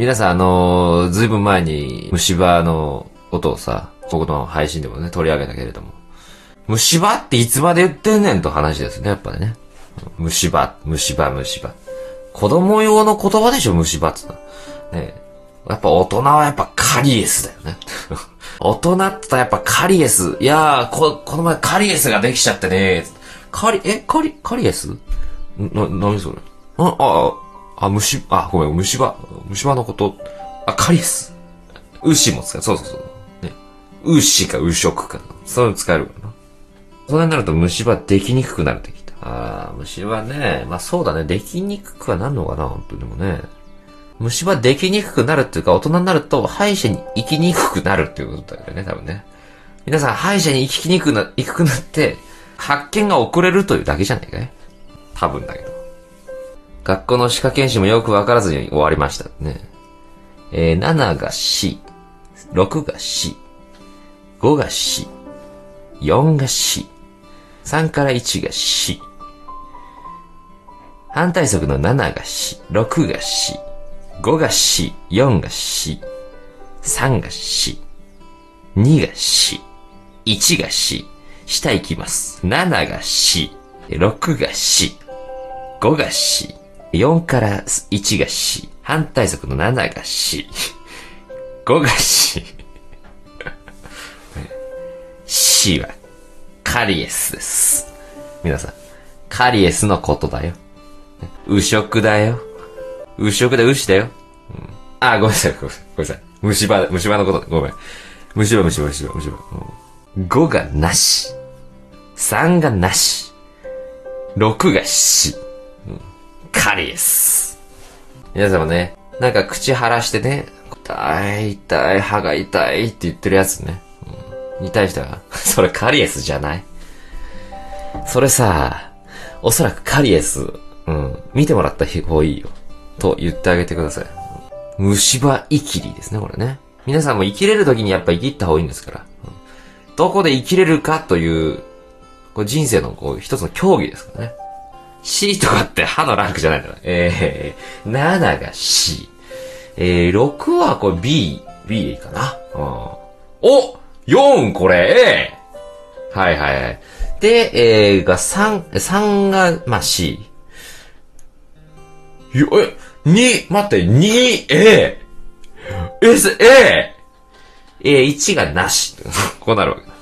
皆さんあのーずいぶん前に虫歯の音をさ、僕の配信でもね、取り上げたけれども。虫歯っていつまで言ってんねんと話ですね、やっぱりね。虫歯、虫歯、虫歯。子供用の言葉でしょ、虫歯っつった。ねやっぱ大人はやっぱカリエスだよね。大人ってったらやっぱカリエス。いやー、こ、この前カリエスができちゃってねカリ、え、カリ、カリエス？な、なにそれ？あ、あ、あ、虫、あ、ごめん、虫歯。虫歯のこと。あ、カリエス。牛も使う。そうそうそう。ね。牛か牛食か。そういうの使えるからな。それになると虫歯できにくくなるってきた。ああ、虫歯ね。まあそうだね。できにくくはなるのかな、本当にでもね。虫歯できにくくなるっていうか、大人になると歯医者に行きにくくなるっていうことだよね、多分ね。皆さん歯医者に行きにくくな、行くくなって、発見が遅れるというだけじゃないかい多分だけど。学校の歯科検診もよくわからずに終わりました。ね。えー、7が C、6が C、5が C、4が C、3から1が C、反対則の7が C、6が C、5が C、4が C、3が C、2が C、1が C、下行きます。7が C、6が C、5が C、4から1が C、反対則の7が C、5が C、C はカリエスです。皆さん、カリエスのことだよ。右食だよ。右食で牛だよ。うん、あ、ごめんなさい、ごめんなさい。虫歯、虫歯のことだ。ごめん。虫歯、虫歯、虫歯、虫歯。うん、5がなし。3がなし。6がし。うん、カリエス。皆様ね、なんか口腫らしてね、痛い、痛い、歯が痛いって言ってるやつね。うん、に対しては、それカリエスじゃない？それさ、おそらくカリエス、うん、見てもらった方がいいよ。と言ってあげてください。虫歯生きりですね、これね。皆さんも生きれる時にやっぱ生きった方がいいんですから。うんどこで生きれるかという、こう人生のこう一つの競技ですからね。C とかって歯のランクじゃないんだから。えー、7が C。えー、6はこれ B、B でいいかな？うん、お !4 これ A! はいはいはい。で、えー、が3、3が、まあ C。よ、え、2、待って、2、A! S、A! えー、1がなし。こうなるわけだ。